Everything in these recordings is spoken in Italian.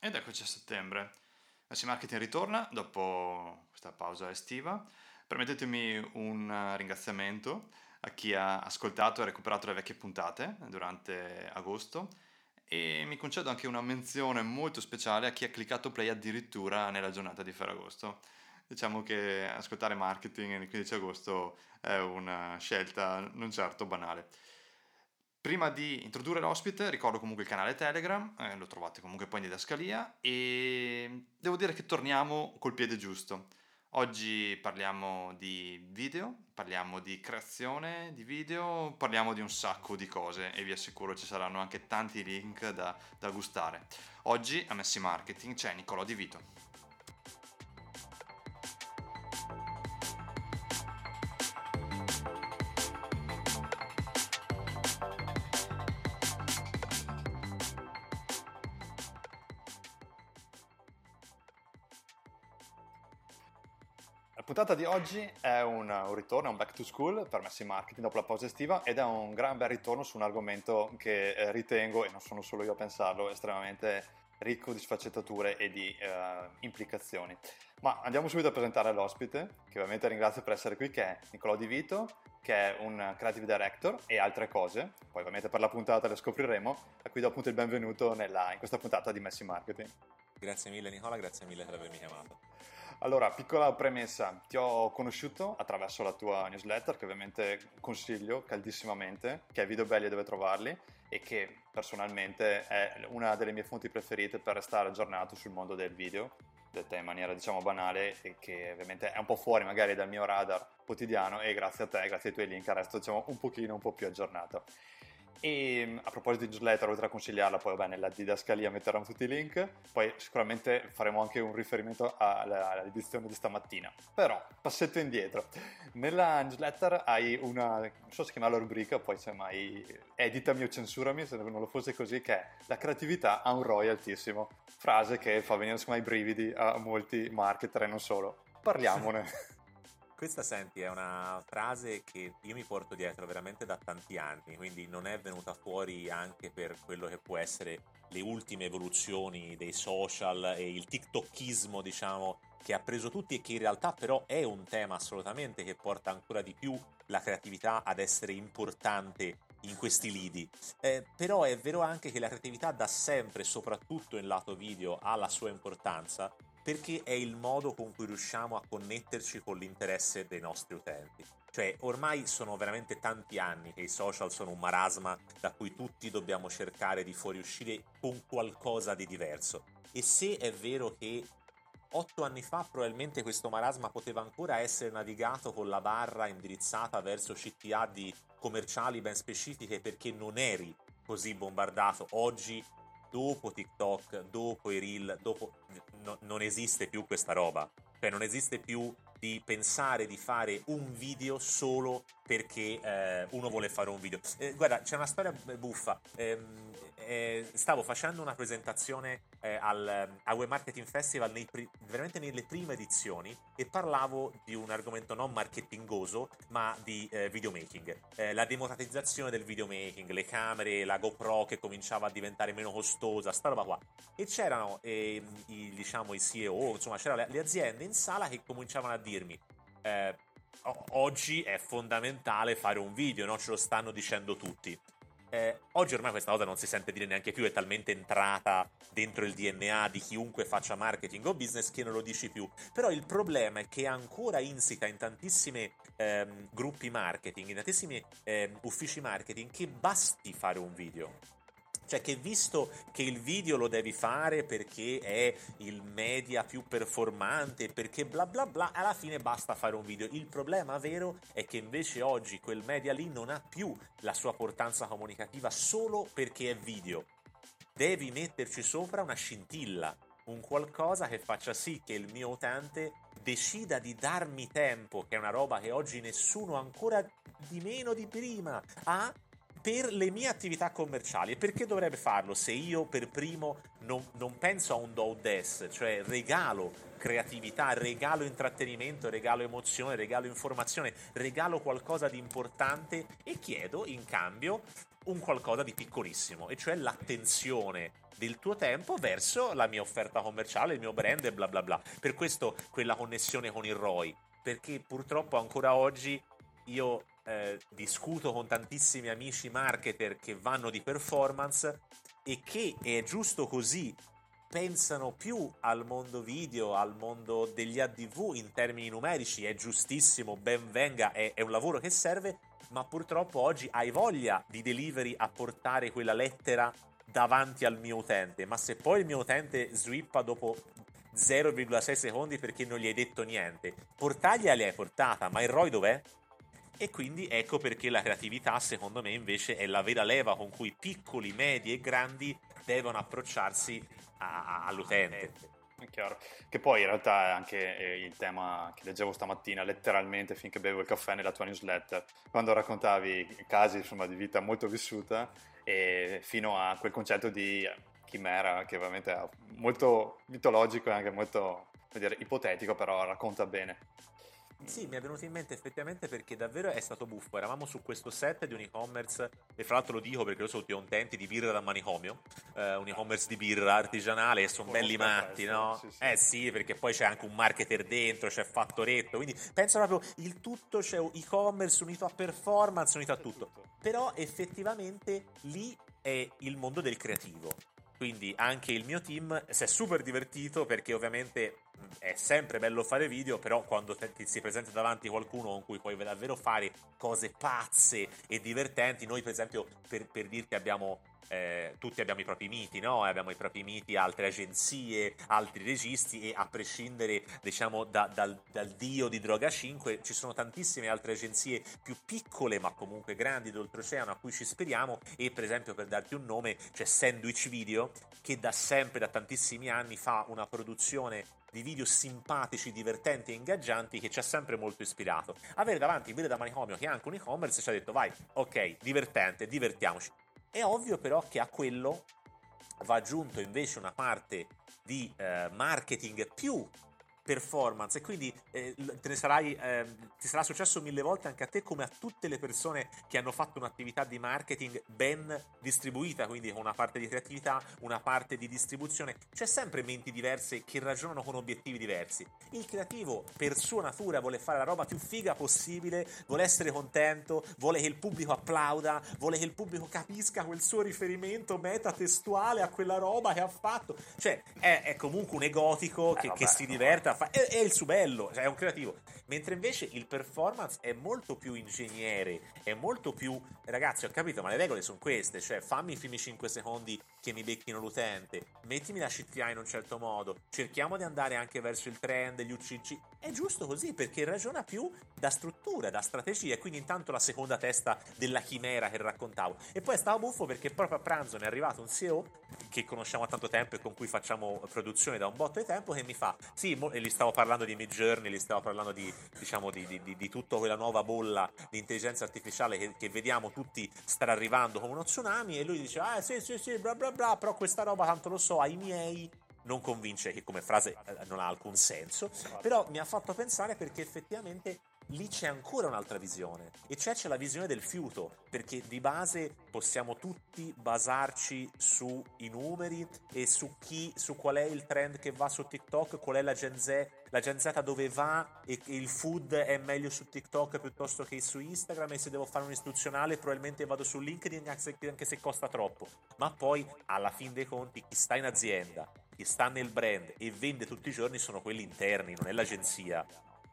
Ed eccoci a settembre. Messi Marketing ritorna dopo questa pausa estiva. Permettetemi un ringraziamento a chi ha ascoltato e recuperato le vecchie puntate durante agosto e mi concedo anche una menzione molto speciale a chi ha cliccato play addirittura nella giornata di Ferragosto. Diciamo che ascoltare marketing il 15 agosto è una scelta non certo banale. Prima di introdurre l'ospite ricordo comunque il canale Telegram, eh, lo trovate comunque poi in didascalia e devo dire che torniamo col piede giusto. Oggi parliamo di video, parliamo di creazione di video, parliamo di un sacco di cose e vi assicuro ci saranno anche tanti link da, da gustare. Oggi a Messi Marketing c'è Nicolò Di Vito. Puntata di oggi è un, un, ritorno, un back to school per Messi Marketing dopo la pausa estiva ed è un gran bel ritorno su un argomento che eh, ritengo, e non sono solo io a pensarlo, estremamente ricco di sfaccettature e di eh, implicazioni. Ma andiamo subito a presentare l'ospite, che ovviamente ringrazio per essere qui, che è Nicolò Di Vito, che è un creative director e altre cose, poi ovviamente per la puntata le scopriremo, a cui do appunto il benvenuto nella, in questa puntata di Messi Marketing. Grazie mille Nicola, grazie mille per avermi chiamato. Allora, piccola premessa, ti ho conosciuto attraverso la tua newsletter che ovviamente consiglio caldissimamente, che è Video Belli dove trovarli e che personalmente è una delle mie fonti preferite per restare aggiornato sul mondo del video, detta in maniera diciamo banale e che ovviamente è un po' fuori magari dal mio radar quotidiano e grazie a te, grazie ai tuoi link resto diciamo un pochino un po' più aggiornato. E mm, a proposito di newsletter, oltre a consigliarla, poi vabbè, nella didascalia metterò tutti i link. Poi sicuramente faremo anche un riferimento all'edizione di stamattina. Però, passetto indietro. Nella newsletter hai una, non so se chiamarla rubrica, poi se mai editami o censurami se non lo fosse così, che è la creatività ha un ROI altissimo. Frase che fa venire secondo i brividi a molti marketer e non solo. Parliamone. Questa, senti, è una frase che io mi porto dietro veramente da tanti anni, quindi non è venuta fuori anche per quello che può essere le ultime evoluzioni dei social e il tiktokismo, diciamo, che ha preso tutti e che in realtà però è un tema assolutamente che porta ancora di più la creatività ad essere importante in questi lidi. Eh, però è vero anche che la creatività da sempre, soprattutto in lato video, ha la sua importanza perché è il modo con cui riusciamo a connetterci con l'interesse dei nostri utenti. Cioè, ormai sono veramente tanti anni che i social sono un marasma da cui tutti dobbiamo cercare di fuoriuscire con qualcosa di diverso. E se è vero che otto anni fa probabilmente questo marasma poteva ancora essere navigato con la barra indirizzata verso CTA di commerciali ben specifiche perché non eri così bombardato. Oggi dopo TikTok, dopo i reel, dopo... No, non esiste più questa roba. Cioè non esiste più di pensare di fare un video solo perché eh, uno vuole fare un video. Eh, guarda, c'è una storia buffa. Eh, stavo facendo una presentazione eh, al, al, Web Marketing Festival nei, veramente nelle prime edizioni e parlavo di un argomento non marketingoso ma di eh, videomaking. Eh, la democratizzazione del videomaking, le camere, la GoPro che cominciava a diventare meno costosa, sta roba qua. E c'erano ehm, i, diciamo, i CEO, insomma c'erano le, le aziende in sala che cominciavano a dirmi eh, oggi è fondamentale fare un video, no? ce lo stanno dicendo tutti. Eh, oggi ormai questa cosa non si sente dire neanche più, è talmente entrata dentro il DNA di chiunque faccia marketing o business che non lo dici più. Però il problema è che ancora insita in tantissimi ehm, gruppi marketing, in tantissimi ehm, uffici marketing che basti fare un video. Cioè che visto che il video lo devi fare perché è il media più performante, perché bla bla bla, alla fine basta fare un video. Il problema vero è che invece oggi quel media lì non ha più la sua portanza comunicativa solo perché è video. Devi metterci sopra una scintilla, un qualcosa che faccia sì che il mio utente decida di darmi tempo, che è una roba che oggi nessuno ancora di meno di prima ha per le mie attività commerciali. E perché dovrebbe farlo se io per primo non, non penso a un do des, cioè regalo creatività, regalo intrattenimento, regalo emozione, regalo informazione, regalo qualcosa di importante e chiedo in cambio un qualcosa di piccolissimo, e cioè l'attenzione del tuo tempo verso la mia offerta commerciale, il mio brand e bla bla bla. Per questo quella connessione con il ROI, perché purtroppo ancora oggi io eh, discuto con tantissimi amici marketer che vanno di performance e che è giusto così pensano più al mondo video, al mondo degli ADV in termini numerici, è giustissimo, ben venga, è, è un lavoro che serve, ma purtroppo oggi hai voglia di delivery a portare quella lettera davanti al mio utente, ma se poi il mio utente swippa dopo 0,6 secondi perché non gli hai detto niente, portargli l'hai portata, ma il ROI dov'è? E quindi ecco perché la creatività, secondo me, invece è la vera leva con cui piccoli, medi e grandi devono approcciarsi a, all'utente. È chiaro. Che poi in realtà è anche eh, il tema che leggevo stamattina, letteralmente finché bevo il caffè nella tua newsletter, quando raccontavi casi insomma, di vita molto vissuta e fino a quel concetto di chimera che ovviamente è molto mitologico e anche molto dire, ipotetico, però racconta bene. Sì, mi è venuto in mente effettivamente perché davvero è stato buffo. Eravamo su questo set di un e-commerce, e fra l'altro lo dico perché io sono tutti contenti di birra da manicomio, eh, un e-commerce di birra artigianale e sono belli matti, no? Sì, sì. Eh sì, perché poi c'è anche un marketer dentro, c'è fattoretto, quindi penso proprio il tutto, c'è e-commerce unito a performance, unito a tutto. Però effettivamente lì è il mondo del creativo. Quindi anche il mio team si è super divertito perché ovviamente è sempre bello fare video, però quando ti si presenta davanti qualcuno con cui puoi davvero fare cose pazze e divertenti, noi per esempio per, per dirti abbiamo eh, tutti abbiamo i propri miti, no? abbiamo i propri miti, altre agenzie, altri registi e a prescindere diciamo da, dal, dal, dio di Droga 5 ci sono tantissime altre agenzie più piccole ma comunque grandi d'oltreoceano a cui ci speriamo e per esempio per darti un nome c'è Sandwich Video che da sempre, da tantissimi anni fa una produzione di video simpatici, divertenti e ingaggianti che ci ha sempre molto ispirato. Avere davanti video da manicomio che è anche un e-commerce ci ha detto vai, ok, divertente, divertiamoci. È ovvio però che a quello va aggiunto invece una parte di eh, marketing più performance e quindi eh, te ne sarai, eh, ti sarà successo mille volte anche a te come a tutte le persone che hanno fatto un'attività di marketing ben distribuita, quindi con una parte di creatività, una parte di distribuzione. C'è sempre menti diverse che ragionano con obiettivi diversi. Il creativo per sua natura vuole fare la roba più figa possibile, vuole essere contento, vuole che il pubblico applauda, vuole che il pubblico capisca quel suo riferimento metatestuale a quella roba che ha fatto. Cioè è, è comunque un egotico eh, che, vabbè, che si diverte fa, è, è, il suo bello, cioè è un creativo. Mentre invece il performance è molto più ingegnere, è molto più ragazzi, ho capito, ma le regole sono queste, cioè fammi i primi 5 secondi che mi becchino l'utente, mettimi la CTA in un certo modo, cerchiamo di andare anche verso il trend, gli UCC. È giusto così perché ragiona più da struttura, da strategia, quindi intanto la seconda testa della chimera che raccontavo. E poi stavo buffo perché proprio a pranzo mi è arrivato un CEO che conosciamo da tanto tempo e con cui facciamo produzione da un botto di tempo che mi fa, sì, e gli stavo parlando di Mid Journey, gli stavo parlando di, diciamo, di, di, di, di tutta quella nuova bolla di intelligenza artificiale che, che, vediamo tutti stare arrivando come uno tsunami e lui dice, ah sì sì sì, bla bla bla, però questa roba tanto lo so, ai miei non convince che come frase eh, non ha alcun senso, però mi ha fatto pensare perché effettivamente lì c'è ancora un'altra visione, e cioè c'è la visione del fiuto, perché di base possiamo tutti basarci sui numeri e su chi, su qual è il trend che va su TikTok, qual è la Gen Z, la Gen Z dove va e il food è meglio su TikTok piuttosto che su Instagram e se devo fare un istituzionale probabilmente vado su LinkedIn anche se costa troppo, ma poi alla fin dei conti chi sta in azienda, chi sta nel brand e vende tutti i giorni sono quelli interni, non è l'agenzia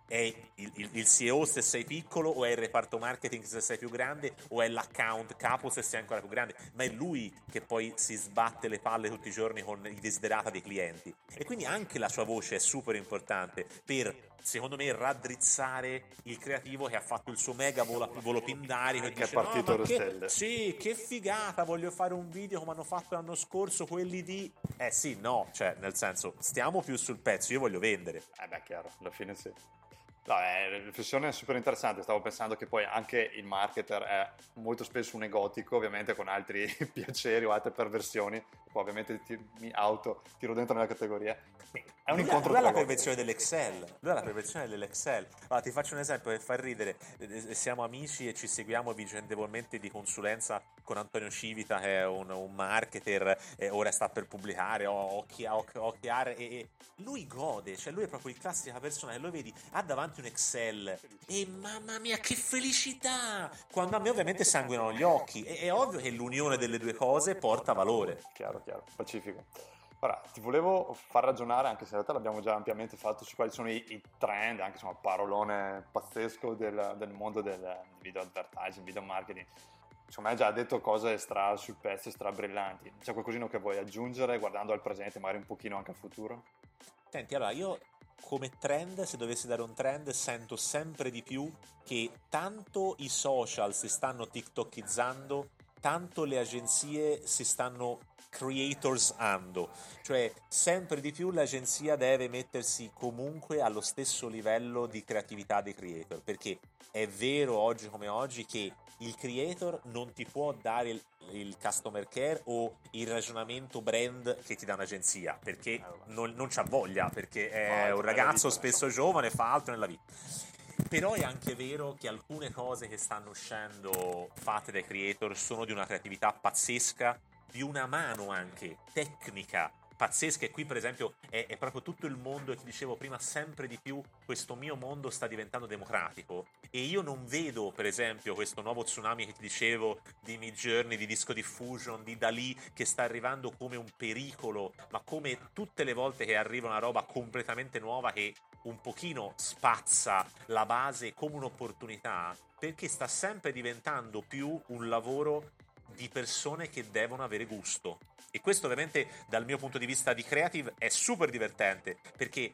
è il, il, il, CEO se sei piccolo o è il reparto marketing se sei più grande o è l'account capo se sei ancora più grande, ma è lui che poi si sbatte le palle tutti i giorni con i desiderata dei clienti. E quindi anche la sua voce è super importante per, secondo me, raddrizzare il creativo che ha fatto il suo mega volo, volo pindari che, che dice, è partito no, che, sì, che figata, voglio fare un video come hanno fatto l'anno scorso quelli di... Eh sì, no, cioè nel senso, stiamo più sul pezzo, io voglio vendere. Eh beh, chiaro, alla fine sì. No, è una riflessione super interessante. Stavo pensando che poi anche il marketer è molto spesso un egotico, ovviamente con altri piaceri o altre perversioni. Qua ovviamente ti, mi auto, tiro dentro nella categoria. È un lui incontro lui ha la perversione dell'Excel. Lui ha la perversione dell'Excel. Allora, ti faccio un esempio per far ridere. Eh, siamo amici e ci seguiamo vicendevolmente di consulenza con Antonio Civita, che è un, un marketer, e ora sta per pubblicare OKR. E, e lui gode, cioè lui è proprio il classica persona che lo vedi, ha davanti un Excel e mamma mia che felicità! Quando a me ovviamente sanguinano gli occhi. E, è ovvio che l'unione delle due cose porta valore. Chiaro, chiaro, pacifico. Ora, ti volevo far ragionare, anche se in realtà l'abbiamo già ampiamente fatto, su quali sono i, i trend, anche insomma, parolone pazzesco del, del mondo del video advertising, video marketing. Insomma, hai già detto cose stra sul pezzo, stra brillanti. C'è qualcosina che vuoi aggiungere guardando al presente, magari un pochino anche al futuro? Senti, allora io come trend, se dovessi dare un trend, sento sempre di più che tanto i social si stanno tiktokizzando, tanto le agenzie si stanno creators ando, cioè sempre di più l'agenzia deve mettersi comunque allo stesso livello di creatività dei creator, perché è vero oggi come oggi che il creator non ti può dare il, il customer care o il ragionamento brand che ti dà un'agenzia, perché non, non c'ha voglia, perché è un ragazzo spesso giovane, fa altro nella vita. Però è anche vero che alcune cose che stanno uscendo fatte dai creator sono di una creatività pazzesca di una mano anche tecnica pazzesca. E qui per esempio è, è, proprio tutto il mondo e ti dicevo prima sempre di più questo mio mondo sta diventando democratico. E io non vedo per esempio questo nuovo tsunami che ti dicevo di Mid Journey, di Disco Diffusion, di Dalì che sta arrivando come un pericolo ma come tutte le volte che arriva una roba completamente nuova che un pochino spazza la base come un'opportunità perché sta sempre diventando più un lavoro di persone che devono avere gusto. E questo ovviamente dal mio punto di vista di creative è super divertente perché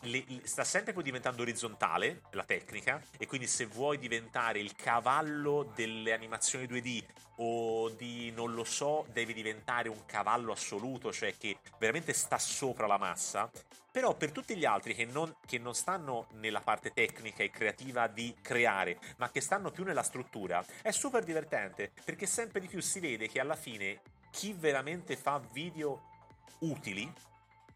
le, sta sempre più diventando orizzontale la tecnica e quindi se vuoi diventare il cavallo delle animazioni 2D o di non lo so devi diventare un cavallo assoluto cioè che veramente sta sopra la massa però per tutti gli altri che non, che non stanno nella parte tecnica e creativa di creare ma che stanno più nella struttura è super divertente perché sempre di più si vede che alla fine chi veramente fa video utili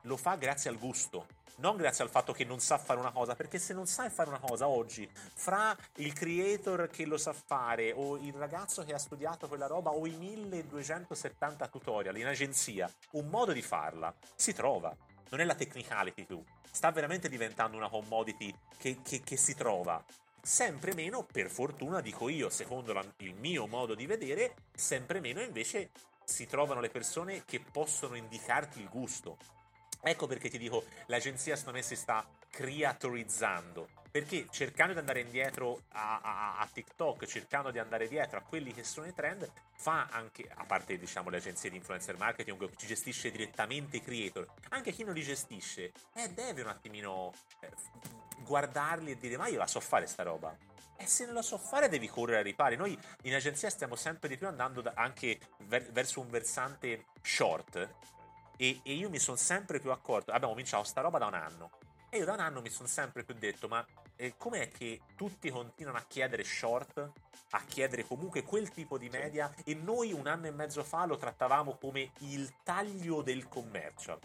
lo fa grazie al gusto non grazie al fatto che non sa fare una cosa, perché se non sai fare una cosa oggi, fra il creator che lo sa fare o il ragazzo che ha studiato quella roba o i 1270 tutorial in agenzia, un modo di farla si trova. Non è la technicality più, sta veramente diventando una commodity che, che, che si trova. Sempre meno, per fortuna, dico io, secondo la, il mio modo di vedere, sempre meno invece si trovano le persone che possono indicarti il gusto. Ecco perché ti dico, l'agenzia secondo me si sta creatorizzando. Perché cercando di andare indietro a, a, a, TikTok, cercando di andare dietro a quelli che sono i trend, fa anche, a parte diciamo le agenzie di influencer marketing, chi gestisce direttamente i creator, anche chi non li gestisce, eh, deve un attimino eh, guardarli e dire ma io la so fare sta roba. E se non la so fare devi correre ai ripari. Noi in agenzia stiamo sempre di più andando anche ver- verso un versante short, e, e io mi sono sempre più accorto, abbiamo cominciato sta roba da un anno. E io da un anno mi sono sempre più detto, ma eh, com'è che tutti continuano a chiedere short, a chiedere comunque quel tipo di media e noi un anno e mezzo fa lo trattavamo come il taglio del commercial.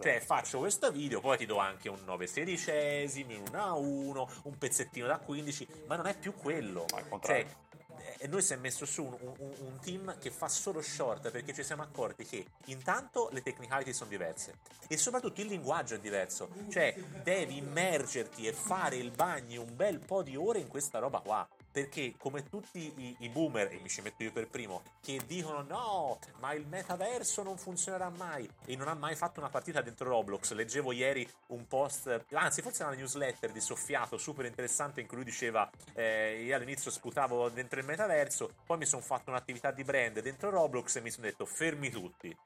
Cioè faccio questo video, poi ti do anche un 9 sedicesimi, un A1, un pezzettino da 15, ma non è più quello. Cioè, e noi si è messo su un, un, un, team che fa solo short perché ci siamo accorti che intanto le technicality sono diverse e soprattutto il linguaggio è diverso. Cioè devi immergerti e fare il bagno un bel po' di ore in questa roba qua perché come tutti i, i, boomer, e mi ci metto io per primo, che dicono no, ma il metaverso non funzionerà mai e non ha mai fatto una partita dentro Roblox. Leggevo ieri un post, anzi forse una newsletter di Soffiato super interessante in cui lui diceva eh, io all'inizio sputavo dentro il metaverso, poi mi sono fatto un'attività di brand dentro Roblox e mi sono detto fermi tutti.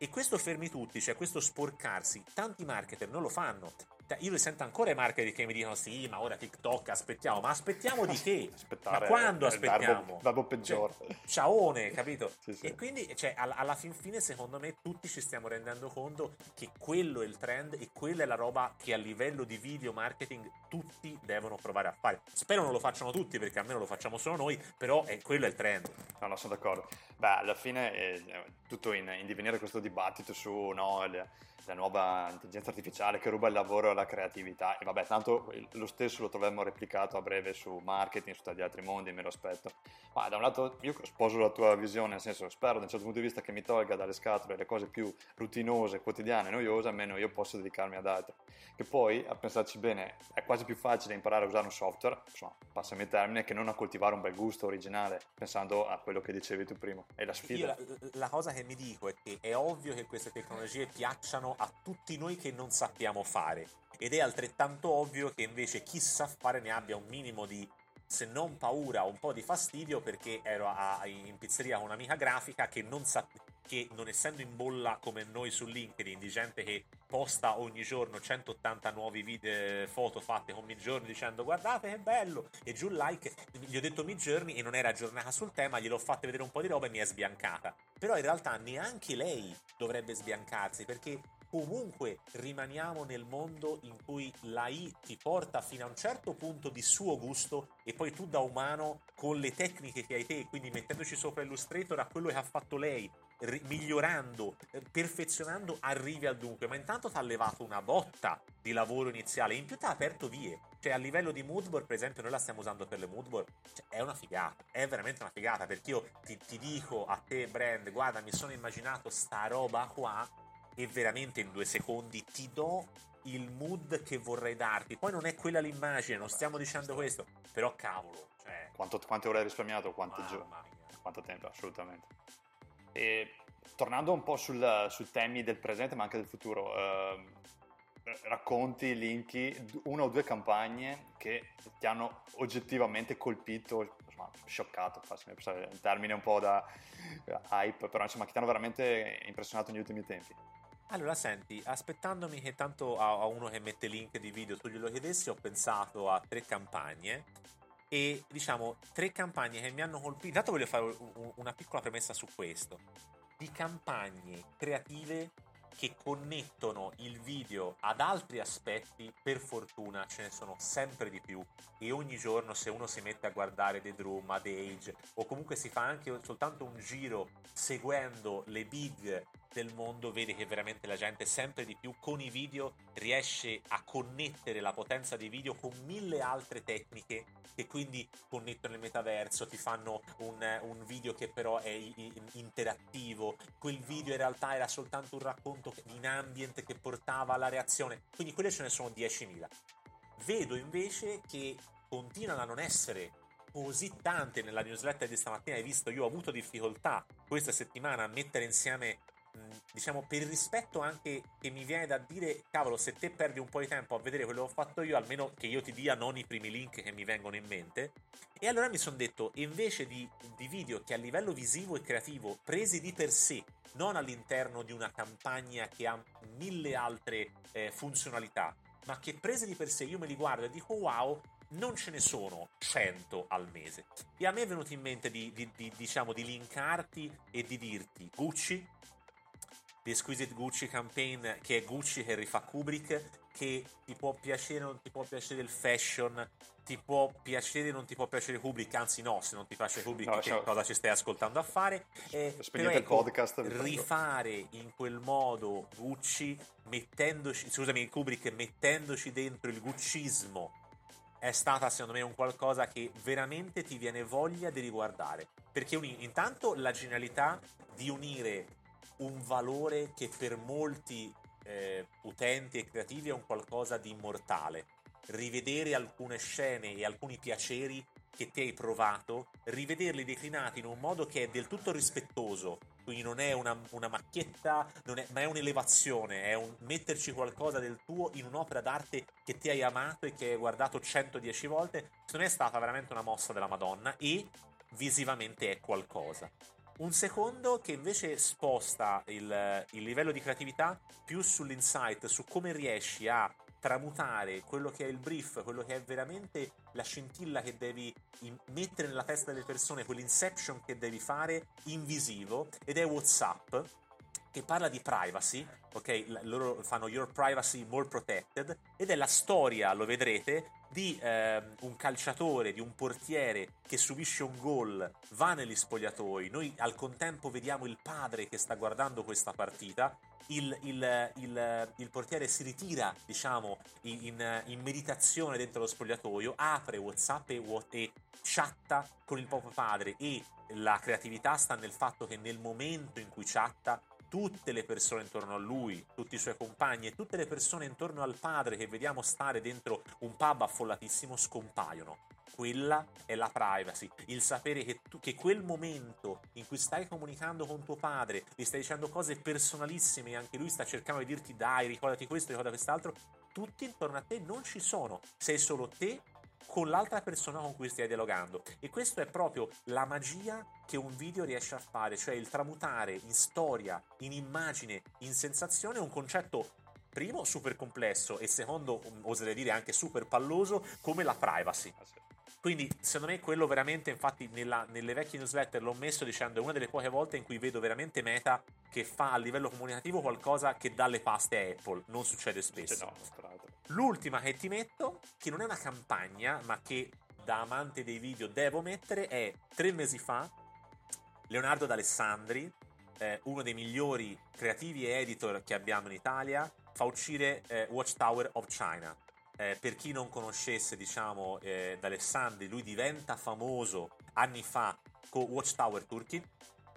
E questo fermi tutti, cioè questo sporcarsi, tanti marketer non lo fanno io li sento ancora i marketing che mi dicono sì, ma ora TikTok aspettiamo, ma aspettiamo di che? Aspettare ma quando aspettiamo? verbo, verbo peggiore. Cioè, ciaone, capito? Sì, sì. E quindi, cioè, alla, alla fin fine, secondo me, tutti ci stiamo rendendo conto che quello è il trend e quella è la roba che a livello di video marketing tutti devono provare a fare. Spero non lo facciano tutti, perché almeno lo facciamo solo noi, però è, quello è il trend. No, no, sono d'accordo. Beh, alla fine è tutto in, in divenire questo dibattito su no, le, la nuova intelligenza artificiale che ruba il lavoro alla creatività. E vabbè tanto lo stesso lo troveremo replicato a breve su marketing, su tanti altri mondi, me lo aspetto. Ma da un lato io sposo la tua visione nel senso spero da un certo punto di vista che mi tolga dalle scatole le cose più rutinose, quotidiane, noiose almeno io posso dedicarmi ad altro. Che poi a pensarci bene è quasi più facile imparare a usare un software insomma passami il termine che non a coltivare un bel gusto originale pensando a quello che dicevi tu prima. È la sfida. io la, la cosa che mi dico è che è ovvio che queste tecnologie piacciono a tutti noi che non sappiamo fare. Ed è altrettanto ovvio che invece chi sa fare ne abbia un minimo di, se non paura, un po' di fastidio perché ero a, in pizzeria con un'amica grafica che non sa che non essendo in bolla come noi su LinkedIn di gente che posta ogni giorno 180 nuovi video, foto fatte con Midjourney dicendo guardate che bello e giù like gli ho detto Midjourney e non era aggiornata sul tema gliel'ho fatta vedere un po' di roba e mi è sbiancata però in realtà neanche lei dovrebbe sbiancarsi perché comunque rimaniamo nel mondo in cui l'AI ti porta fino a un certo punto di suo gusto e poi tu da umano con le tecniche che hai te, quindi mettendoci sopra Illustrator a quello che ha fatto lei, ri- migliorando, eh, perfezionando, arrivi al dunque. Ma intanto ti ha levato una botta di lavoro iniziale, in più ti ha aperto vie. Cioè a livello di moodboard, per esempio, noi la stiamo usando per le moodboard, cioè, è una figata, è veramente una figata, perché io ti, ti dico a te brand, guarda mi sono immaginato sta roba qua e veramente in due secondi ti do il mood che vorrei darti. Poi non è quella l'immagine, non stiamo dicendo questo, però cavolo. Cioè... Quanto, quante ore hai risparmiato? Quanto, gio- quanto tempo? Assolutamente. E tornando un po' sul, sui temi del presente ma anche del futuro, eh, racconti, linki, una o due campagne che ti hanno oggettivamente colpito, insomma, scioccato, un termine un po' da hype, però insomma che ti hanno veramente impressionato negli ultimi tempi. Allora, senti, aspettandomi che tanto a, uno che mette link di video tu glielo chiedessi, ho pensato a tre campagne e diciamo tre campagne che mi hanno colpito. Intanto voglio fare una piccola premessa su questo. Di campagne creative che connettono il video ad altri aspetti, per fortuna ce ne sono sempre di più e ogni giorno se uno si mette a guardare The Drum, Ad Age o comunque si fa anche soltanto un giro seguendo le big del mondo vede che veramente la gente sempre di più con i video riesce a connettere la potenza dei video con mille altre tecniche che quindi connettono il metaverso, ti fanno un, un video che però è interattivo, quel video in realtà era soltanto un racconto in ambient che portava alla reazione, quindi quelle ce ne sono 10.000. Vedo invece che continuano a non essere così tante nella newsletter di stamattina. Hai visto io ho avuto difficoltà questa settimana a mettere insieme diciamo per il rispetto anche che mi viene da dire cavolo se te perdi un po' di tempo a vedere quello che ho fatto io almeno che io ti dia non i primi link che mi vengono in mente e allora mi sono detto invece di, di video che a livello visivo e creativo presi di per sé non all'interno di una campagna che ha mille altre eh, funzionalità ma che prese di per sé io me li guardo e dico wow non ce ne sono 100 al mese. E a me è venuto in mente di, di, di, diciamo, di linkarti e di dirti Gucci, The Exquisite Gucci Campaign, che è Gucci che rifà Kubrick, che ti può piacere o non ti può piacere il fashion, ti può piacere o non ti può piacere Kubrick, anzi no, se non ti piace Kubrick no, che ciao. cosa ci stai ascoltando a fare? Eh, però ecco, il podcast. Rifare in quel modo Gucci, mettendoci, scusami, Kubrick mettendoci dentro il guccismo è stata secondo me un qualcosa che veramente ti viene voglia di riguardare perché un, intanto la genialità di unire un valore che per molti eh, utenti e creativi è un qualcosa di immortale. Rivedere alcune scene e alcuni piaceri che ti hai provato, rivederli declinati in un modo che è del tutto rispettoso, quindi non è una, una macchietta, è, ma è un'elevazione, è un metterci qualcosa del tuo in un'opera d'arte che ti hai amato e che hai guardato 110 volte, secondo me è stata veramente una mossa della Madonna e visivamente è qualcosa. Un secondo che invece sposta il, il livello di creatività più sull'insight, su come riesci a tramutare quello che è il brief, quello che è veramente la scintilla che devi mettere nella testa delle persone, quell'inception che devi fare in visivo ed è WhatsApp che parla di privacy, ok? Loro fanno Your Privacy More Protected ed è la storia, lo vedrete, di eh, un calciatore, di un portiere che subisce un gol, va negli spogliatoi, noi al contempo vediamo il padre che sta guardando questa partita, il, il, il, il portiere si ritira, diciamo, in, in, meditazione dentro lo spogliatoio, apre Whatsapp e, e chatta con il proprio padre e la creatività sta nel fatto che nel momento in cui chatta tutte le persone intorno a lui, tutti i suoi compagni e tutte le persone intorno al padre che vediamo stare dentro un pub affollatissimo scompaiono. Quella è la privacy, il sapere che, tu, che quel momento in cui stai comunicando con tuo padre, gli stai dicendo cose personalissime e anche lui sta cercando di dirti dai, ricordati questo, ricordati quest'altro, tutti intorno a te non ci sono, sei solo te con l'altra persona con cui stai dialogando. E questo è proprio la magia che un video riesce a fare, cioè il tramutare in storia, in immagine, in sensazione un concetto primo super complesso e secondo oserei dire anche super palloso come la privacy. Ah, Quindi secondo me quello veramente, infatti nella, nelle vecchie newsletter l'ho messo dicendo è una delle poche volte in cui vedo veramente Meta che fa a livello comunicativo qualcosa che dà le paste a Apple, non succede spesso. No, L'ultima che ti metto, che non è una campagna, ma che da amante dei video devo mettere, è tre mesi fa Leonardo D'Alessandri, eh, uno dei migliori creativi e editor che abbiamo in Italia, fa uscire eh, Watchtower of China. Eh, per chi non conoscesse, diciamo, eh, D'Alessandri, lui diventa famoso anni fa con Watchtower Turkey,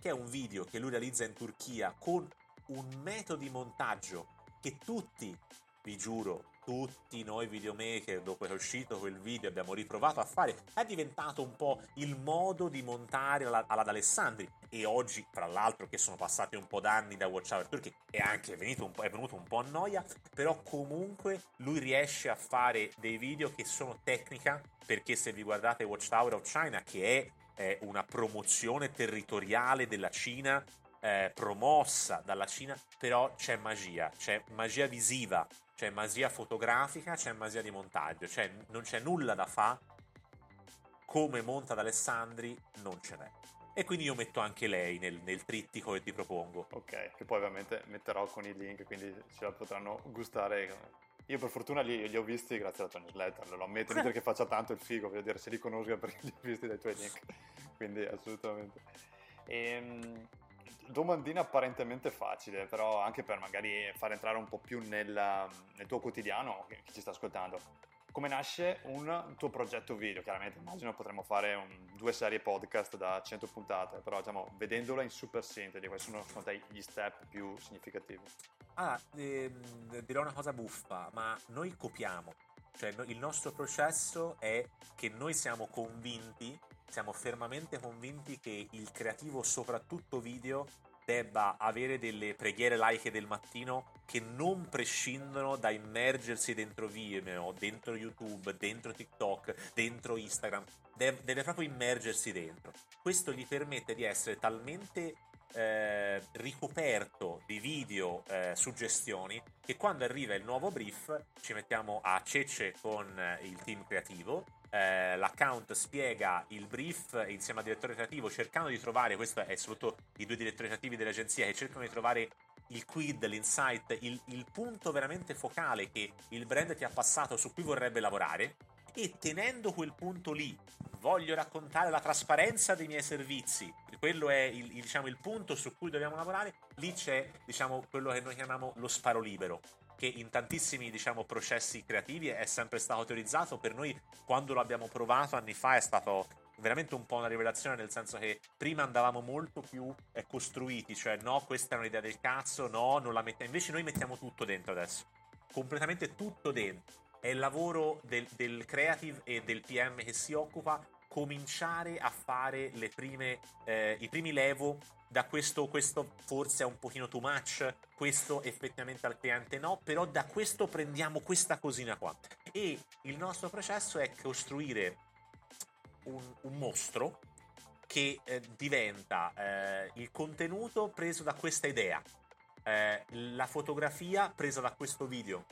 che è un video che lui realizza in Turchia con un metodo di montaggio che tutti, vi giuro, tutti noi videomaker, dopo che è uscito quel video, abbiamo riprovato a fare, è diventato un po' il modo di montare alla, D'Alessandri. E oggi, tra l'altro, che sono passati un po' d'anni da Watch Hour Turkey, è anche venuto un po', è venuto un po' a noia, però comunque lui riesce a fare dei video che sono tecnica, perché se vi guardate Watchtower of China, che è eh, una promozione territoriale della Cina, eh, promossa dalla Cina, però c'è magia, c'è magia visiva, c'è magia fotografica, c'è magia di montaggio, cioè non c'è nulla da fare come monta da Alessandri non ce n'è. E quindi io metto anche lei nel, nel, trittico che ti propongo. Ok, che poi ovviamente metterò con i link, quindi ce la potranno gustare. Io per fortuna li, li ho visti grazie alla tua newsletter, lo ammetto, non che faccia tanto il figo, voglio dire, se li conosco perché li ho visti dai tuoi link, quindi assolutamente. Ehm, domandina apparentemente facile, però anche per magari far entrare un po' più nel, nel tuo quotidiano, chi ci sta ascoltando. Come nasce un tuo progetto video? Chiaramente immagino potremmo fare un, due serie podcast da 100 puntate, però diciamo, vedendola in super sintesi, quali sono secondo te gli step più significativi? Ah, ehm, dirò una cosa buffa, ma noi copiamo. Cioè, no, il nostro processo è che noi siamo convinti siamo fermamente convinti che il creativo, soprattutto video, debba avere delle preghiere laiche del mattino che non prescindono da immergersi dentro Vimeo, dentro YouTube, dentro TikTok, dentro Instagram. Deve, deve proprio immergersi dentro. Questo gli permette di essere talmente eh, ricoperto di video eh, suggestioni che quando arriva il nuovo brief ci mettiamo a cece con il team creativo eh, l'account spiega il brief insieme al direttore creativo cercando di trovare, questo è soprattutto i due direttori creativi dell'agenzia che cercano di trovare il quid, l'insight, il, il punto veramente focale che il brand ti ha passato su cui vorrebbe lavorare e tenendo quel punto lì voglio raccontare la trasparenza dei miei servizi quello è il, il, diciamo, il punto su cui dobbiamo lavorare lì c'è diciamo, quello che noi chiamiamo lo sparo libero che in tantissimi diciamo, processi creativi è sempre stato teorizzato. Per noi, quando l'abbiamo provato anni fa, è stato veramente un po' una rivelazione, nel senso che prima andavamo molto più eh, costruiti, cioè no, questa è un'idea del cazzo, no, non la mettiamo. Invece noi mettiamo tutto dentro adesso, completamente tutto dentro. È il lavoro del, del creative e del PM che si occupa cominciare a fare prime, eh, i primi levo da questo, questo forse è un pochino too much, questo effettivamente al cliente no, però da questo prendiamo questa cosina qua. E il nostro processo è costruire un, un mostro che eh, diventa eh, il contenuto preso da questa idea, eh, la fotografia presa da questo video,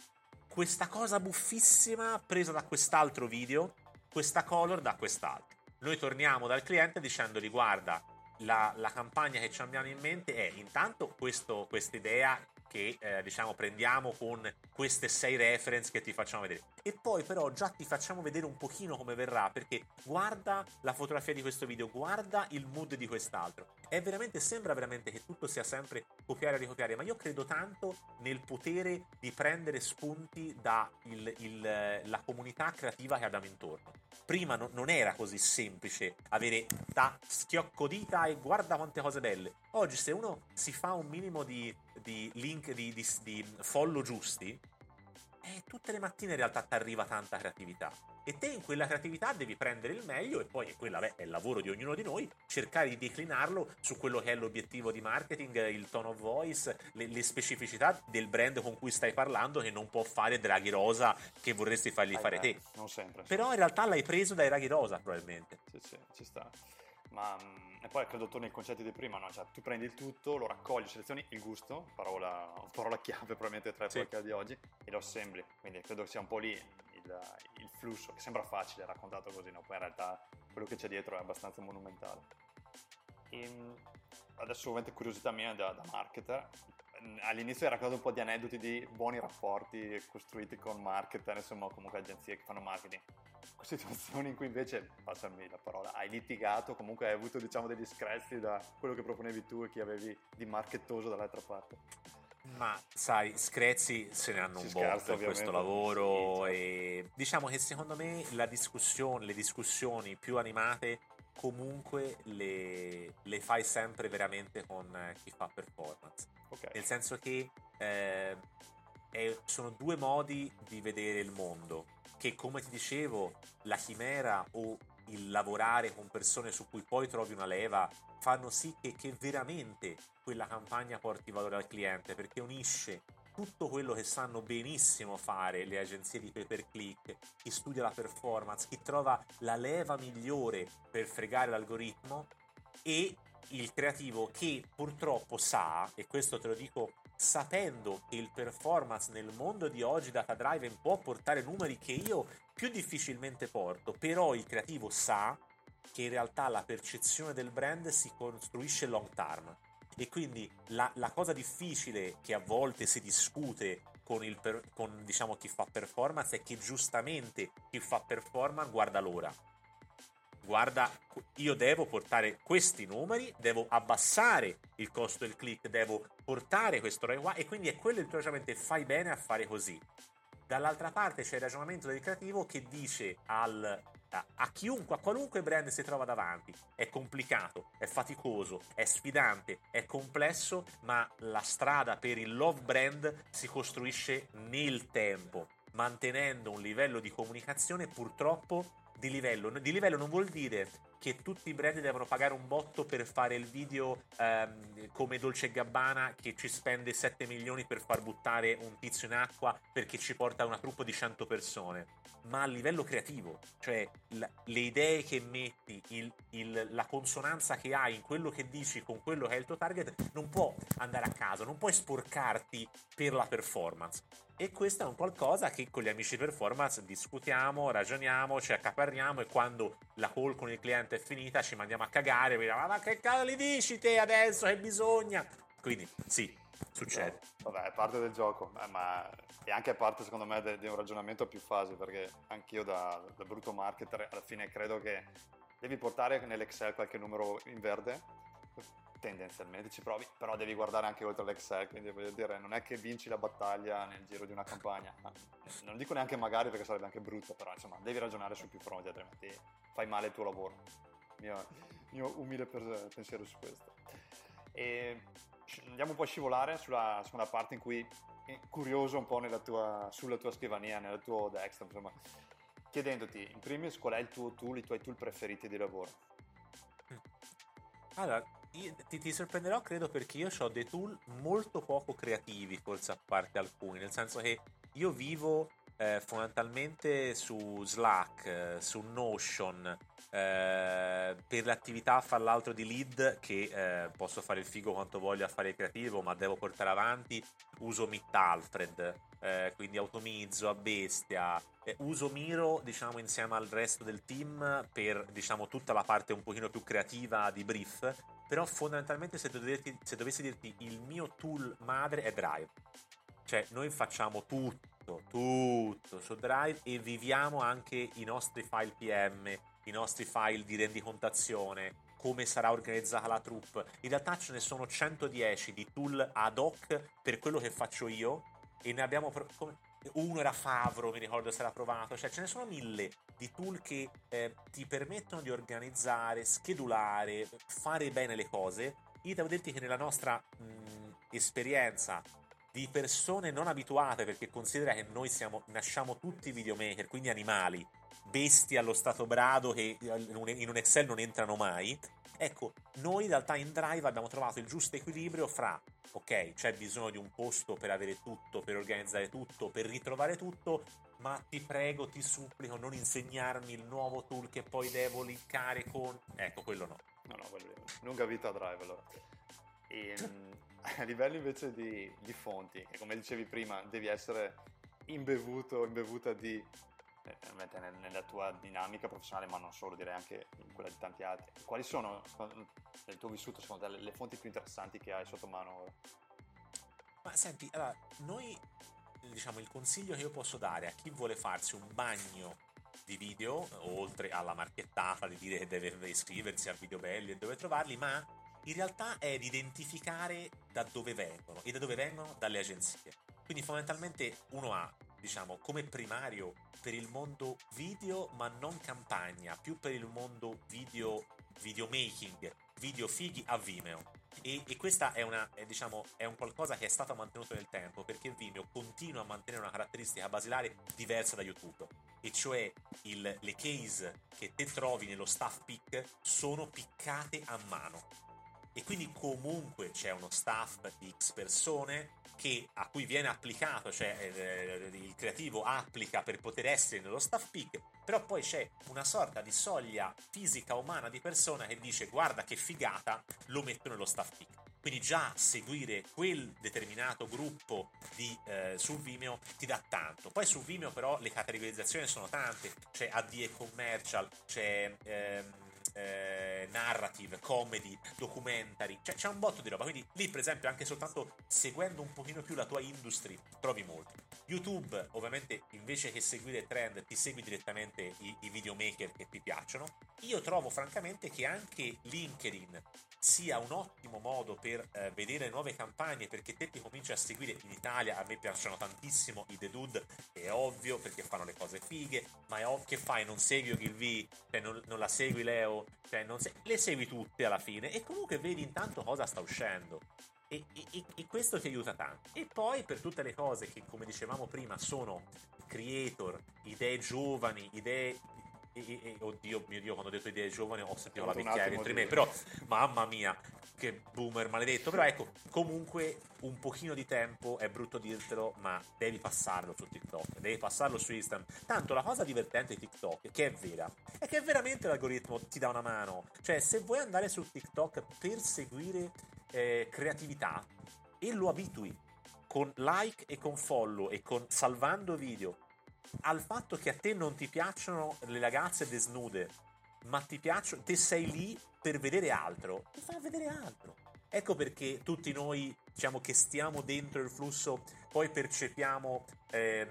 questa cosa buffissima presa da quest'altro video, questa color da quest'altro. Noi torniamo dal cliente dicendogli guarda, la, la campagna che ci abbiamo in mente è intanto questa idea che eh, diciamo prendiamo con queste sei reference che ti facciamo vedere e poi però già ti facciamo vedere un pochino come verrà perché guarda la fotografia di questo video guarda il mood di quest'altro è veramente sembra veramente che tutto sia sempre copiare e ricopiare ma io credo tanto nel potere di prendere spunti dalla comunità creativa che abbiamo intorno. Prima no, non era così semplice avere da schiocco dita e guarda quante cose belle. Oggi se uno si fa un minimo di di link, di, di, di follow giusti, e tutte le mattine in realtà ti arriva tanta creatività. E te in quella creatività devi prendere il meglio e poi, quella beh, è il lavoro di ognuno di noi, cercare di declinarlo su quello che è l'obiettivo di marketing, il tone of voice, le, le specificità del brand con cui stai parlando che non può fare Draghi Rosa che vorresti fargli ah, fare beh, te. Non sempre. Però in realtà l'hai preso dai Draghi Rosa probabilmente. Sì, sì, ci sta. Ma e poi credo torni al concetto di prima, no? Cioè, tu prendi il tutto, lo raccogli, selezioni il gusto, parola, parola chiave probabilmente tra le sì. di oggi, e lo assembli. Quindi credo sia un po' lì il, il, flusso, che sembra facile raccontato così, no? Poi in realtà quello che c'è dietro è abbastanza monumentale. E ehm, adesso ovviamente curiosità mia da, da marketer, all'inizio hai raccontato un po' di aneddoti di buoni rapporti costruiti con marketer, insomma comunque agenzie che fanno marketing situazioni in cui invece, passami la parola, hai litigato, comunque hai avuto diciamo degli screzi da quello che proponevi tu e chi avevi di markettoso dall'altra parte? Ma sai, screzi se ne hanno si un botto in questo lavoro sì, certo. e diciamo che secondo me la discussione, le discussioni più animate comunque le, le fai sempre veramente con chi fa performance. Okay. Nel senso che eh, è, sono due modi di vedere il mondo che come ti dicevo la chimera o il lavorare con persone su cui poi trovi una leva fanno sì che, che veramente quella campagna porti valore al cliente perché unisce tutto quello che sanno benissimo fare le agenzie di pay per click, chi studia la performance, chi trova la leva migliore per fregare l'algoritmo e il creativo che purtroppo sa, e questo te lo dico sapendo che il performance nel mondo di oggi data driven può portare numeri che io più difficilmente porto, però il creativo sa che in realtà la percezione del brand si costruisce long term. E quindi la, la cosa difficile che a volte si discute con, il per, con diciamo, chi fa performance è che giustamente chi fa performance guarda l'ora guarda, io devo portare questi numeri, devo abbassare il costo del click, devo portare questo ROI qua e quindi è quello il tuo ragionamento fai bene a fare così. Dall'altra parte c'è il ragionamento del creativo che dice al, a, a, chiunque, a qualunque brand si trova davanti, è complicato, è faticoso, è sfidante, è complesso, ma la strada per il love brand si costruisce nel tempo, mantenendo un livello di comunicazione purtroppo di livello. Di livello non vuol dire che tutti i brand devono pagare un botto per fare il video ehm, come Dolce Gabbana che ci spende 7 milioni per far buttare un tizio in acqua perché ci porta una truppa di 100 persone. Ma a livello creativo cioè l- le idee che metti il, il, la consonanza che hai in quello che dici con quello che è il tuo target non può andare a caso non puoi sporcarti per la performance. E questo è un qualcosa che con gli amici performance discutiamo, ragioniamo, ci accaparriamo e quando la call con il cliente è finita ci mandiamo a cagare, e diciamo, ma che cazzo li dici te adesso che bisogna? Quindi sì, succede. Vabbè, è parte del gioco, ma è anche parte secondo me di un ragionamento a più fasi, perché anch'io da, da brutto marketer alla fine credo che devi portare nell'Excel qualche numero in verde tendenzialmente ci provi, però devi guardare anche oltre l'Excel, quindi voglio dire, non è che vinci la battaglia nel giro di una campagna, non dico neanche magari perché sarebbe anche brutto, però insomma devi ragionare su più fronti, altrimenti fai male il tuo lavoro. Mio, mio umile pensiero su questo. E andiamo un po' a scivolare sulla seconda parte in cui è curioso un po' tua, sulla tua scrivania, nel tuo desktop, insomma, chiedendoti in primis qual è il tuo tool, i tuoi tool preferiti di lavoro. Allora, ti, ti, sorprenderò, credo, perché io ho dei tool molto poco creativi, forse a parte alcuni, nel senso che io vivo eh, fondamentalmente su Slack, eh, su Notion, eh, per l'attività fra l'altro di lead che eh, posso fare il figo quanto voglio a fare il creativo ma devo portare avanti uso Meet Alfred eh, quindi automizzo a bestia uso Miro diciamo insieme al resto del team per diciamo tutta la parte un pochino più creativa di brief. Però fondamentalmente se, dovessi, se dovessi dirti il mio tool madre è Drive. Cioè noi facciamo tutto tutto su Drive e viviamo anche i nostri file PM i nostri file di rendicontazione, come sarà organizzata la troupe. In realtà ce ne sono 110 di tool ad hoc per quello che faccio io e ne abbiamo... Pro- uno era Favro, mi ricordo se era provato, cioè ce ne sono mille di tool che eh, ti permettono di organizzare, schedulare, fare bene le cose. Io devo dirti che nella nostra mh, esperienza di persone non abituate, perché considera che noi siamo, nasciamo tutti videomaker, quindi animali, bestie allo stato brado che in un Excel non entrano mai. Ecco, noi in realtà in Drive abbiamo trovato il giusto equilibrio fra, ok, c'è bisogno di un posto per avere tutto, per organizzare tutto, per ritrovare tutto, ma ti prego, ti supplico, non insegnarmi il nuovo tool che poi devo linkare con... Ecco, quello no. No, no, quello lunga vita Drive allora. E, ehm, a livello invece di, di fonti, che come dicevi prima, devi essere imbevuto, imbevuta di eh, nella tua dinamica professionale, ma non solo, direi anche in quella di tanti altri. Quali sono, nel tuo vissuto, secondo te, le fonti più interessanti che hai sotto mano? Ma senti, allora, noi, diciamo, il consiglio che io posso dare a chi vuole farsi un bagno di video, oltre alla marchettata di dire che deve iscriversi a Video Belli e dove trovarli, ma in realtà è di identificare da dove vengono e da dove vengono dalle agenzie. Quindi fondamentalmente uno ha diciamo, come primario per il mondo video, ma non campagna, più per il mondo video, videomaking, video fighi a Vimeo. E, e questa è, una, è, diciamo, è un qualcosa che è stato mantenuto nel tempo perché Vimeo continua a mantenere una caratteristica basilare diversa da YouTube, e cioè il, le case che te trovi nello staff pick sono piccate a mano. E quindi comunque c'è uno staff di X persone che, a cui viene applicato, cioè eh, il creativo applica per poter essere nello staff pick, però poi c'è una sorta di soglia fisica umana di persona che dice guarda che figata, lo metto nello staff pick. Quindi già seguire quel determinato gruppo di, eh, su Vimeo ti dà tanto. Poi su Vimeo però le categorizzazioni sono tante, c'è AD e commercial, c'è... Ehm, eh, narrative, comedy, documentary, cioè c'è un botto di roba, quindi lì per esempio anche soltanto seguendo un pochino più la tua industry trovi molto. YouTube ovviamente invece che seguire trend ti segui direttamente i, i videomaker che ti piacciono. Io trovo francamente che anche LinkedIn sia un ottimo modo per eh, vedere nuove campagne perché te ti cominci a seguire. In Italia a me piacciono tantissimo i The Dude è ovvio perché fanno le cose fighe ma è ovvio che fai? Non segui Ogilvy cioè non, non, la segui Leo cioè se- le segui tutte alla fine e comunque vedi intanto cosa sta uscendo. E, e, e, questo ti aiuta tanto. E poi per tutte le cose che, come dicevamo prima, sono creator, idee giovani, idee e, e, oddio mio dio, quando ho detto idee giovani ho sentito la vecchiaia dentro di me, però mamma mia, che boomer maledetto. Però ecco, comunque un pochino di tempo, è brutto dirtelo, ma devi passarlo su TikTok, devi passarlo su Instagram. Tanto la cosa divertente di TikTok, che è vera, è che veramente l'algoritmo ti dà una mano. Cioè, se vuoi andare su TikTok per seguire eh, creatività e lo abitui con like e con follow e con salvando video al fatto che a te non ti piacciono le ragazze desnude, ma ti piacciono, te sei lì per vedere altro, ti fa vedere altro. Ecco perché tutti noi, diciamo che stiamo dentro il flusso, poi percepiamo eh,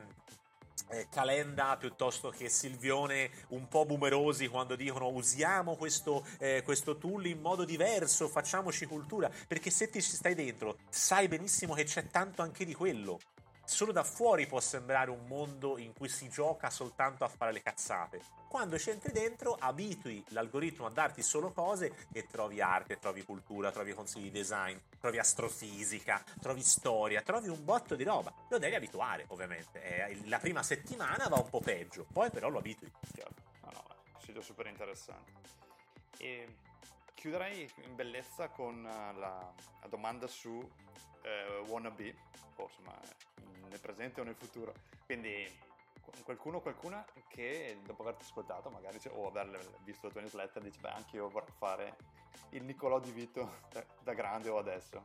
eh, Calenda piuttosto che Silvione un po' boomerosi quando dicono usiamo questo, eh, questo, tool in modo diverso, facciamoci cultura, perché se ti stai dentro sai benissimo che c'è tanto anche di quello solo da fuori può sembrare un mondo in cui si gioca soltanto a fare le cazzate. Quando ci entri dentro, abitui l'algoritmo a darti solo cose e trovi arte, trovi cultura, trovi consigli di design, trovi astrofisica, trovi storia, trovi un botto di roba. Lo devi abituare, ovviamente. Eh, la prima settimana va un po' peggio, poi però lo abitui. Chiaro. No, no, sito super interessante. E chiuderei in bellezza con eh, la, la domanda su eh, wannabe, o insomma nel presente o nel futuro. Quindi qualcuno o qualcuna che dopo averti ascoltato magari o aver visto la tua newsletter dice beh anche io vorrei fare il Nicolò di Vito da, da grande o adesso.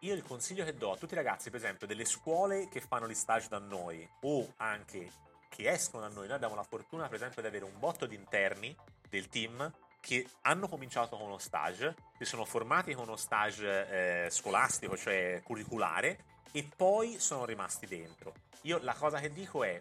Io il consiglio che do a tutti i ragazzi, per esempio, delle scuole che fanno gli stage da noi o anche che escono da noi, noi abbiamo la fortuna, per esempio, di avere un botto di interni del team che hanno cominciato con uno stage, si sono formati con uno stage eh, scolastico, cioè curriculare, e poi sono rimasti dentro. Io la cosa che dico è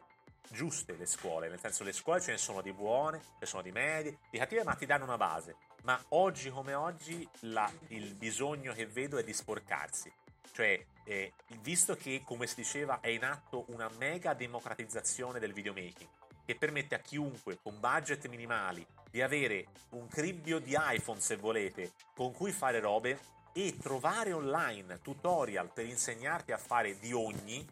giuste le scuole, nel senso le scuole ce ne sono di buone, ce ne sono di medie, di cattive, ma ti danno una base. Ma oggi come oggi la, il bisogno che vedo è di sporcarsi. Cioè, eh, visto che, come si diceva, è in atto una mega democratizzazione del videomaking, che permette a chiunque con budget minimali di avere un cribbio di iPhone, se volete, con cui fare robe e trovare online tutorial per insegnarti a fare di ogni,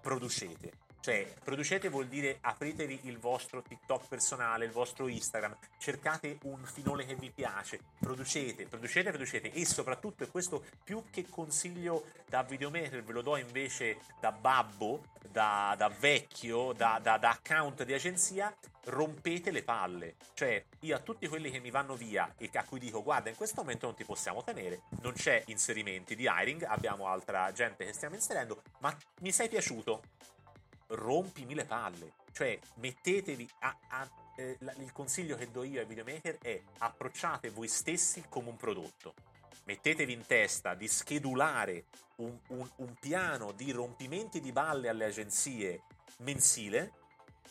producete cioè, producete vuol dire apritevi il vostro TikTok personale, il vostro Instagram, cercate un filone che vi piace, producete, producete, producete e soprattutto, e questo più che consiglio da videomaker ve lo do invece da babbo, da, da vecchio, da, da, da account di agenzia, rompete le palle. Cioè, io a tutti quelli che mi vanno via e a cui dico guarda, in questo momento non ti possiamo tenere, non c'è inserimenti di hiring, abbiamo altra gente che stiamo inserendo, ma mi sei piaciuto? Rompimi le palle. Cioè, mettetevi a, a eh, il consiglio che do io ai videomaker è approcciate voi stessi come un prodotto. Mettetevi in testa di schedulare un, un, un piano di rompimenti di balle alle agenzie mensile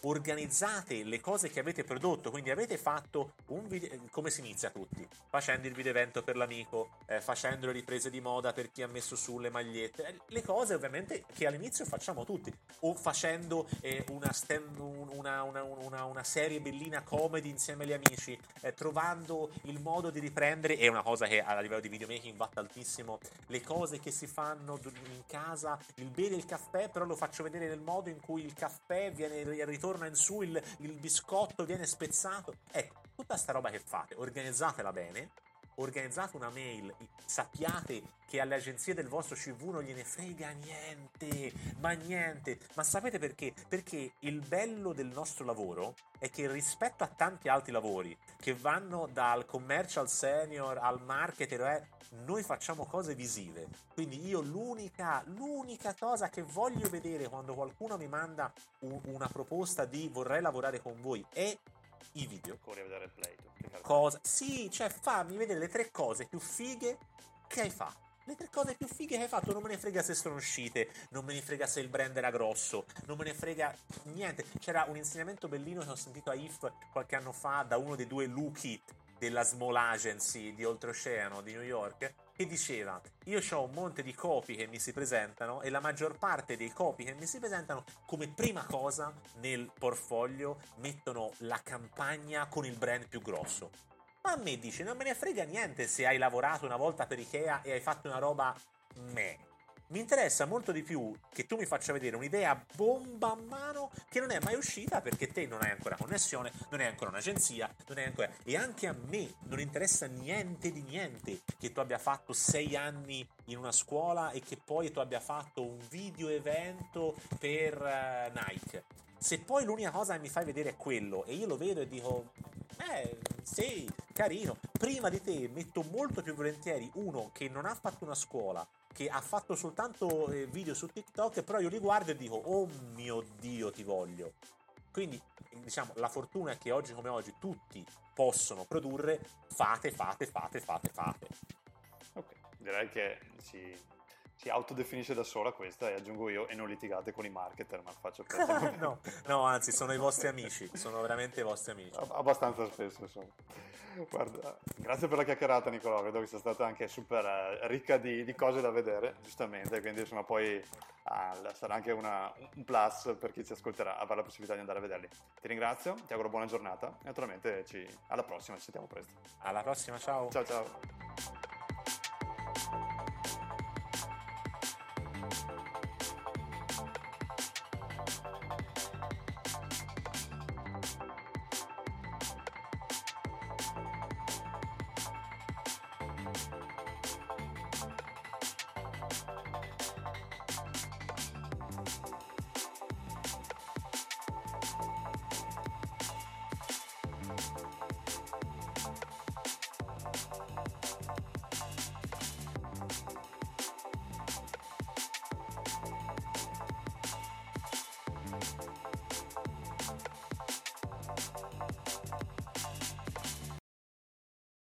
organizzate le cose che avete prodotto, quindi avete fatto un video, come si inizia tutti? Facendo il video evento per l'amico, eh, facendo le riprese di moda per chi ha messo su le magliette, eh, le cose ovviamente che all'inizio facciamo tutti, o facendo eh, una, stand, una, una, una, serie bellina comedy insieme agli amici, eh, trovando il modo di riprendere, è una cosa che a livello di videomaking va tantissimo, le cose che si fanno in casa, il bere il caffè, però lo faccio vedere nel modo in cui il caffè viene ritornato torna in su, il, il biscotto viene spezzato. Ecco, tutta sta roba che fate, organizzatela bene, organizzate una mail, sappiate che alle agenzie del vostro CV non gliene frega niente, ma niente. Ma sapete perché? Perché il bello del nostro lavoro è che rispetto a tanti altri lavori che vanno dal commercial senior al marketer, eh, noi facciamo cose visive. Quindi io l'unica, l'unica cosa che voglio vedere quando qualcuno mi manda un, una proposta di vorrei lavorare con voi è i video. Corri a vedere il play. Cosa? Sì, cioè fammi vedere le tre cose più fighe che hai fatto. Le tre cose più fighe che hai fatto non me ne frega se sono uscite, non me ne frega se il brand era grosso, non me ne frega niente. C'era un insegnamento bellino che ho sentito a IF qualche anno fa da uno dei due Luchi della Small Agency di Oltreoceano di New York che diceva io ho un monte di copy che mi si presentano e la maggior parte dei copy che mi si presentano come prima cosa nel portfolio mettono la campagna con il brand più grosso. Ma a me dice non me ne frega niente se hai lavorato una volta per Ikea e hai fatto una roba me mi interessa molto di più che tu mi faccia vedere un'idea bomba a mano che non è mai uscita perché te non hai ancora connessione, non hai ancora un'agenzia, non hai ancora... E anche a me non interessa niente di niente che tu abbia fatto sei anni in una scuola e che poi tu abbia fatto un video evento per uh, Nike. Se poi l'unica cosa che mi fai vedere è quello e io lo vedo e dico, eh, sì, carino, prima di te metto molto più volentieri uno che non ha fatto una scuola, che ha fatto soltanto eh, video su TikTok, però io li guardo e dico, oh mio Dio, ti voglio. Quindi, diciamo, la fortuna è che oggi come oggi tutti possono produrre, fate, fate, fate, fate, fate. Ok, direi che si si autodefinisce da sola questa e aggiungo io e non litigate con i marketer, ma faccio per no, no, anzi sono i vostri amici, sono veramente i vostri amici. Abbastanza spesso, insomma. Guarda, grazie per la chiacchierata Nicolò, vedo che sia stata anche super eh, ricca di, di, cose da vedere, giustamente, quindi insomma poi ah, sarà anche una, un plus per chi ci ascolterà, avrà la possibilità di andare a vederli. Ti ringrazio, ti auguro buona giornata e naturalmente ci, alla prossima, ci sentiamo presto. Alla prossima, ciao. Ciao ciao.